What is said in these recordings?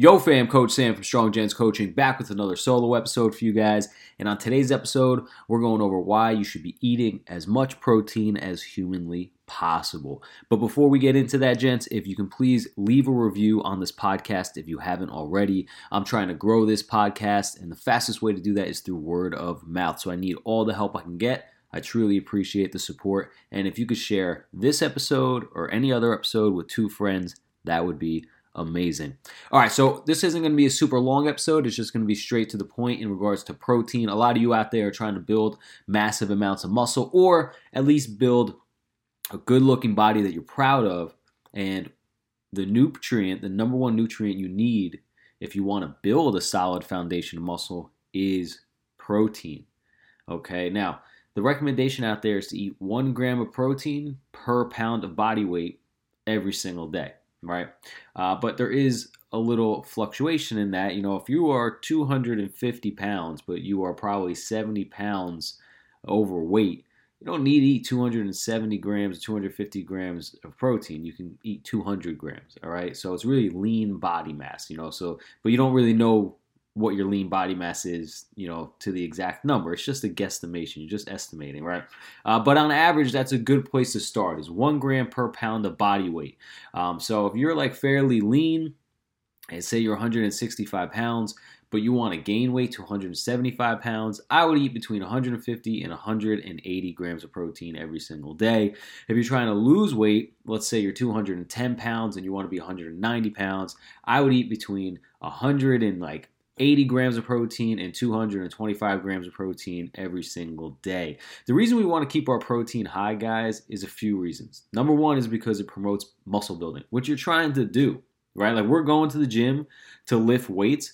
Yo, fam, Coach Sam from Strong Gents Coaching, back with another solo episode for you guys. And on today's episode, we're going over why you should be eating as much protein as humanly possible. But before we get into that, gents, if you can please leave a review on this podcast if you haven't already. I'm trying to grow this podcast, and the fastest way to do that is through word of mouth. So I need all the help I can get. I truly appreciate the support. And if you could share this episode or any other episode with two friends, that would be amazing. All right, so this isn't going to be a super long episode. It's just going to be straight to the point in regards to protein. A lot of you out there are trying to build massive amounts of muscle or at least build a good looking body that you're proud of. And the nutrient, the number one nutrient you need if you want to build a solid foundation of muscle is protein. Okay, now the recommendation out there is to eat one gram of protein per pound of body weight every single day right? Uh, but there is a little fluctuation in that. You know, if you are 250 pounds, but you are probably 70 pounds overweight, you don't need to eat 270 grams, 250 grams of protein. You can eat 200 grams, all right? So it's really lean body mass, you know. So, but you don't really know what your lean body mass is, you know, to the exact number. It's just a guesstimation. You're just estimating, right? Uh, but on average, that's a good place to start. Is one gram per pound of body weight. Um, so if you're like fairly lean, and say you're 165 pounds, but you want to gain weight to 175 pounds, I would eat between 150 and 180 grams of protein every single day. If you're trying to lose weight, let's say you're 210 pounds and you want to be 190 pounds, I would eat between 100 and like 80 grams of protein and 225 grams of protein every single day. The reason we want to keep our protein high, guys, is a few reasons. Number one is because it promotes muscle building, which you're trying to do, right? Like we're going to the gym to lift weights,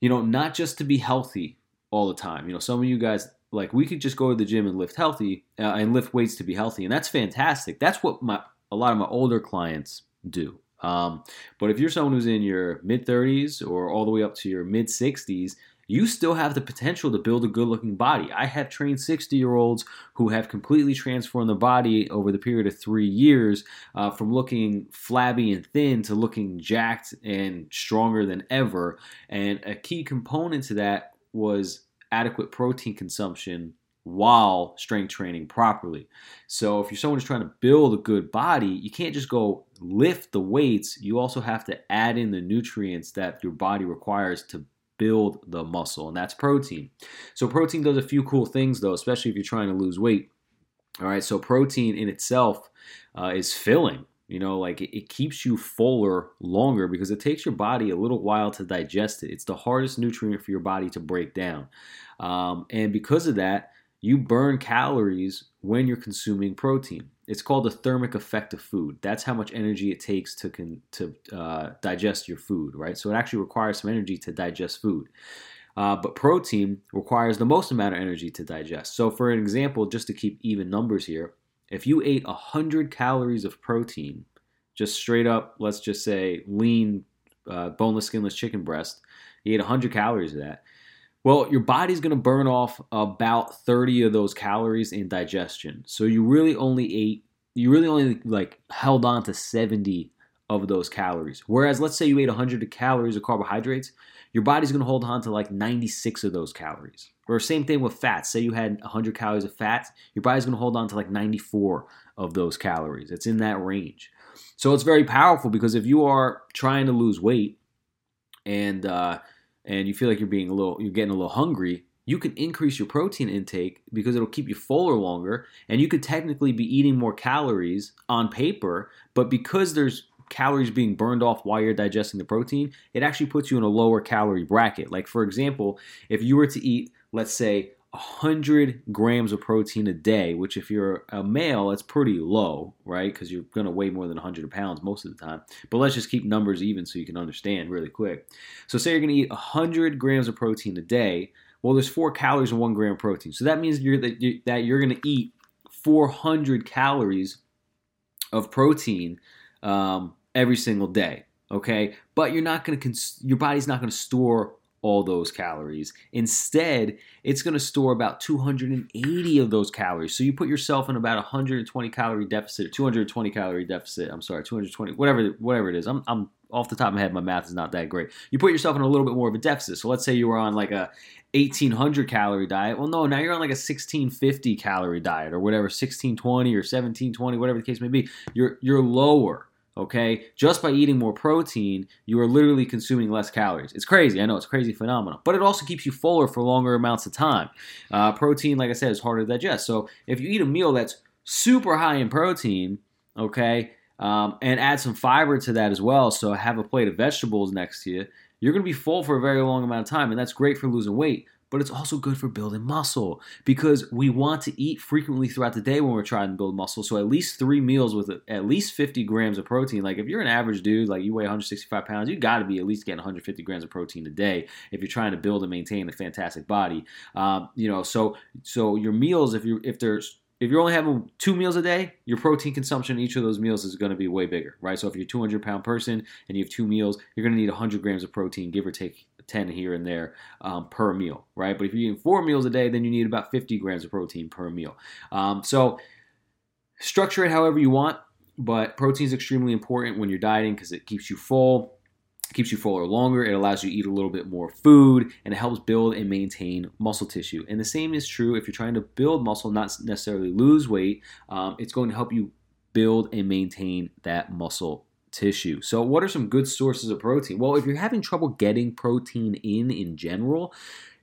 you know, not just to be healthy all the time. You know, some of you guys, like we could just go to the gym and lift healthy uh, and lift weights to be healthy, and that's fantastic. That's what my a lot of my older clients do. Um, but if you're someone who's in your mid 30s or all the way up to your mid 60s, you still have the potential to build a good looking body. I have trained 60 year olds who have completely transformed their body over the period of three years uh, from looking flabby and thin to looking jacked and stronger than ever. And a key component to that was adequate protein consumption while strength training properly. So if you're someone who's trying to build a good body, you can't just go lift the weights. You also have to add in the nutrients that your body requires to build the muscle, and that's protein. So protein does a few cool things though, especially if you're trying to lose weight. All right, so protein in itself uh, is filling. You know, like it, keeps you fuller longer because it takes your body a little while to digest it. It's the hardest nutrient for your body to break down. Um, and because of that, you burn calories when you're consuming protein. It's called the thermic effect of food. That's how much energy it takes to con- to uh, digest your food, right? So it actually requires some energy to digest food. Uh, but protein requires the most amount of energy to digest. So, for an example, just to keep even numbers here, if you ate 100 calories of protein, just straight up, let's just say lean, uh, boneless, skinless chicken breast, you ate 100 calories of that well, your body's going to burn off about 30 of those calories in digestion. So you really only ate, you really only like held on to 70 of those calories. Whereas let's say you ate 100 calories of carbohydrates, your body's going to hold on to like 96 of those calories. Or same thing with fats. Say you had 100 calories of fat, your body's going to hold on to like 94 of those calories. It's in that range. So it's very powerful because if you are trying to lose weight and uh, and you feel like you're being a little, you're getting a little hungry, you can increase your protein intake because it'll keep you fuller longer, and you could technically be eating more calories on paper, but because there's calories being burned off while you're digesting the protein, it actually puts you in a lower calorie bracket. Like for example, if you were to eat, let's say, 100 grams of protein a day, which if you're a male, that's pretty low, right? Because you're going to weigh more than 100 pounds most of the time. But let's just keep numbers even so you can understand really quick. So, say you're going to eat 100 grams of protein a day. Well, there's four calories in one gram of protein. So that means you're, that you're going to eat 400 calories of protein um, every single day. Okay, but you're not going to cons- your body's not going to store all those calories. Instead, it's going to store about 280 of those calories. So you put yourself in about 120 calorie deficit, or 220 calorie deficit. I'm sorry, 220, whatever, whatever it is. I'm, I'm off the top of my head, my math is not that great. You put yourself in a little bit more of a deficit. So let's say you were on like a 1800 calorie diet. Well, no, now you're on like a 1650 calorie diet or whatever, 1620 or 1720, whatever the case may be. You're you're lower. Okay, just by eating more protein, you are literally consuming less calories. It's crazy. I know it's crazy phenomenal, but it also keeps you fuller for longer amounts of time. Uh, protein, like I said, is harder to digest. So if you eat a meal that's super high in protein, okay, um, and add some fiber to that as well. So have a plate of vegetables next to you. You're going to be full for a very long amount of time, and that's great for losing weight. But it's also good for building muscle because we want to eat frequently throughout the day when we're trying to build muscle. So at least three meals with at least 50 grams of protein. Like if you're an average dude, like you weigh 165 pounds, you got to be at least getting 150 grams of protein a day if you're trying to build and maintain a fantastic body. Um, you know, so so your meals, if you if there's if you're only having two meals a day, your protein consumption in each of those meals is going to be way bigger, right? So if you're a 200 pound person and you have two meals, you're going to need 100 grams of protein, give or take 10 here and there um, per meal, right? But if you're eating four meals a day, then you need about 50 grams of protein per meal. Um, so structure it however you want, but protein is extremely important when you're dieting because it keeps you full keeps you fuller longer. It allows you to eat a little bit more food, and it helps build and maintain muscle tissue. And the same is true if you're trying to build muscle, not necessarily lose weight. Um, it's going to help you build and maintain that muscle tissue. So, what are some good sources of protein? Well, if you're having trouble getting protein in in general,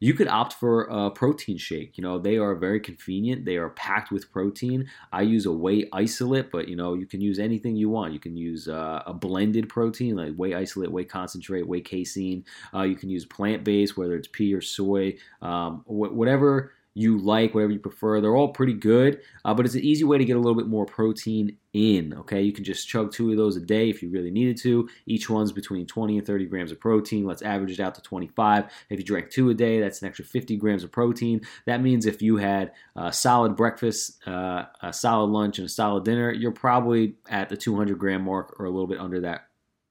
you could opt for a protein shake. You know, they are very convenient. They are packed with protein. I use a whey isolate, but you know, you can use anything you want. You can use uh, a blended protein like whey isolate, whey concentrate, whey casein. Uh, you can use plant based, whether it's pea or soy, um, wh- whatever you like, whatever you prefer. They're all pretty good, uh, but it's an easy way to get a little bit more protein in. Okay, you can just chug two of those a day if you really needed to. Each one's between 20 and 30 grams of protein. Let's average it out to 25. If you drank two a day, that's an extra 50 grams of protein. That means if you had a solid breakfast, uh, a solid lunch, and a solid dinner, you're probably at the 200 gram mark or a little bit under that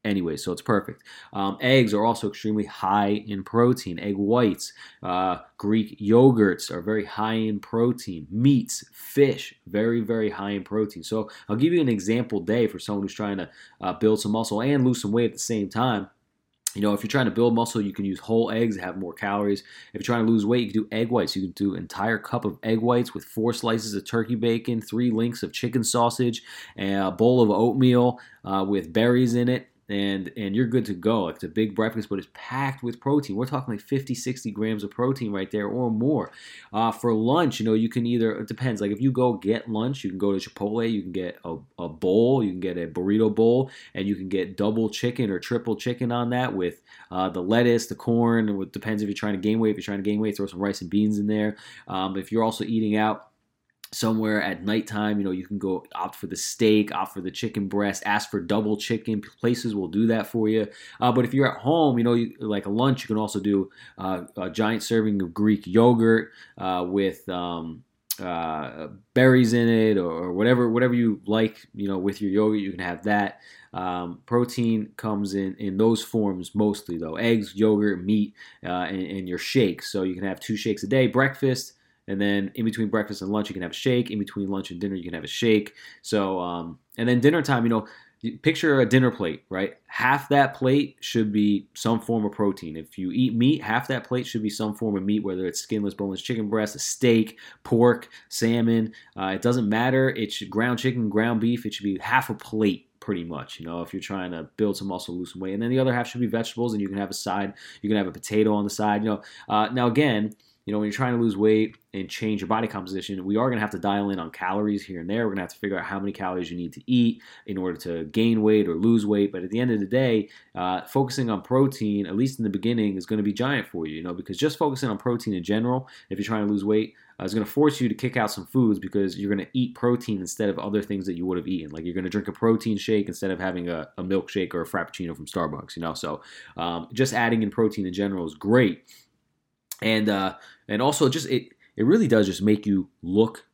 anyway, so it's perfect. Um, eggs are also extremely high in protein. Egg whites, uh, Greek yogurts are very high in protein. Meats, fish, very, very high in protein. So I'll give you an example day for someone who's trying to uh, build some muscle and lose some weight at the same time. You know, if you're trying to build muscle, you can use whole eggs, that have more calories. If you're trying to lose weight, you can do egg whites. You can do an entire cup of egg whites with four slices of turkey bacon, three links of chicken sausage, a bowl of oatmeal uh, with berries in it and and you're good to go. It's a big breakfast, but it's packed with protein. We're talking like 50, 60 grams of protein right there or more. Uh, for lunch, you know, you can either it depends. Like if you go get lunch, you can go to Chipotle, you can get a, a bowl, you can get a burrito bowl, and you can get double chicken or triple chicken on that with uh, the lettuce, the corn. It depends if you're trying to gain weight. If you're trying to gain weight, throw some rice and beans in there. Um, if you're also eating out somewhere at nighttime, you know, you can go opt for the steak, opt for the chicken breast, ask for double chicken. Places will do that for you. Uh, but if you're at home, you know, you, like a lunch, you can also do uh, a giant serving of Greek yogurt uh, with um, uh, berries in it or, whatever whatever you like. You know, with your yogurt, you can have that. Um, protein comes in in those forms mostly, though eggs, yogurt, meat, uh, and, and your shakes. So you can have two shakes a day. Breakfast and then in between breakfast and lunch you can have a shake in between lunch and dinner you can have a shake so um, and then dinner time you know picture a dinner plate right half that plate should be some form of protein if you eat meat half that plate should be some form of meat whether it's skinless boneless chicken breast a steak pork salmon uh, it doesn't matter it should ground chicken ground beef it should be half a plate pretty much. You know, if you're trying to build some muscle, lose some weight, and then the other half should be vegetables, and you can have a side. You can have a potato on the side. You know, uh, now again, you know, when you're trying to lose weight and change your body composition, we are going to have to dial in on calories here and there. We're going to have to figure out how many calories you need to eat in order to gain weight or lose weight. But at the end of the day, uh, focusing on protein, at least in the beginning, is going to be giant for you, you know, because just focusing on protein in general, if you're trying to lose weight, uh, is going to force you to kick out some foods because you're going to eat protein instead of other things that you would have eaten. Like you're going to drink a protein shake instead of having a, a milkshake or a frappuccino from Starbucks, you know. So um, just adding in protein in general is great and uh, and also just it it really does just make you look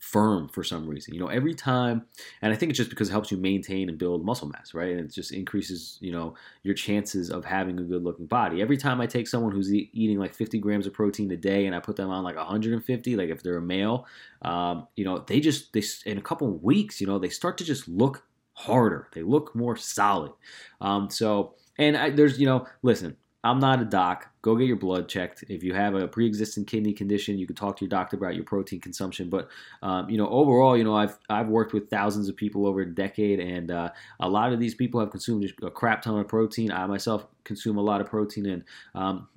firm for some reason. You know, every time, and I think it's just because it helps you maintain and build muscle mass, right? And it just increases, you know, your chances of having a good looking body. Every time I take someone who's e- eating like 50 grams of protein a day and I put them on like 150, like if they're a male, um, you know, they just, they, in a couple weeks, you know, they start to just look harder. They look more solid. Um, so, and I, there's, you know, listen, I'm not a doc. Go get your blood checked. If you have a pre-existing kidney condition, you can talk to your doctor about your protein consumption. But um, you know, overall, you know, I've I've worked with thousands of people over a decade, and uh, a lot of these people have consumed a crap ton of protein. I myself consume a lot of protein, and um,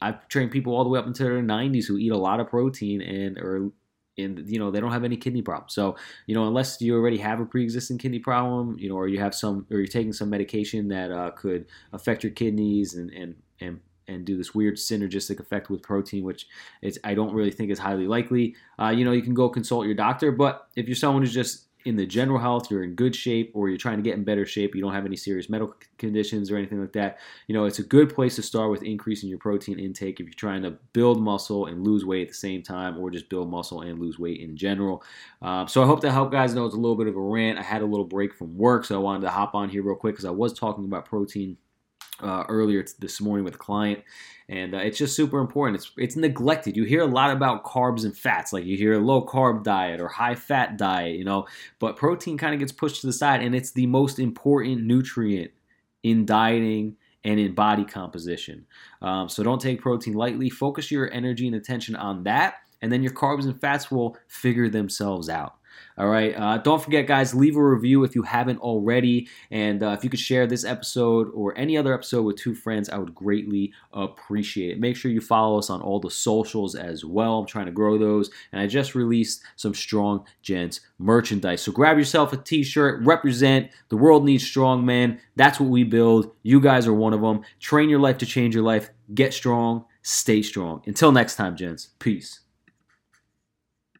I've trained people all the way up into their 90s who eat a lot of protein and or and you know they don't have any kidney problems. So you know unless you already have a pre-existing kidney problem, you know, or you have some, or you're taking some medication that uh, could affect your kidneys and and and and do this weird synergistic effect with protein, which is I don't really think is highly likely. Uh, you know, you can go consult your doctor, but if you're someone who's just in the general health, you're in good shape, or you're trying to get in better shape, you don't have any serious medical conditions or anything like that, you know, it's a good place to start with increasing your protein intake if you're trying to build muscle and lose weight at the same time, or just build muscle and lose weight in general. Uh, so I hope that helped guys know it's a little bit of a rant. I had a little break from work, so I wanted to hop on here real quick because I was talking about protein uh, earlier this morning with a client, and uh, it's just super important. It's it's neglected. You hear a lot about carbs and fats, like you hear a low carb diet or high fat diet, you know, but protein kind of gets pushed to the side, and it's the most important nutrient in dieting and in body composition. Um, so don't take protein lightly. Focus your energy and attention on that, and then your carbs and fats will figure themselves out. All right. Uh, don't forget, guys, leave a review if you haven't already. And uh, if you could share this episode or any other episode with two friends, I would greatly appreciate it. Make sure you follow us on all the socials as well. I'm trying to grow those. And I just released some Strong Gents merchandise. So grab yourself a t shirt, represent. The world needs strong men. That's what we build. You guys are one of them. Train your life to change your life. Get strong. Stay strong. Until next time, gents. Peace.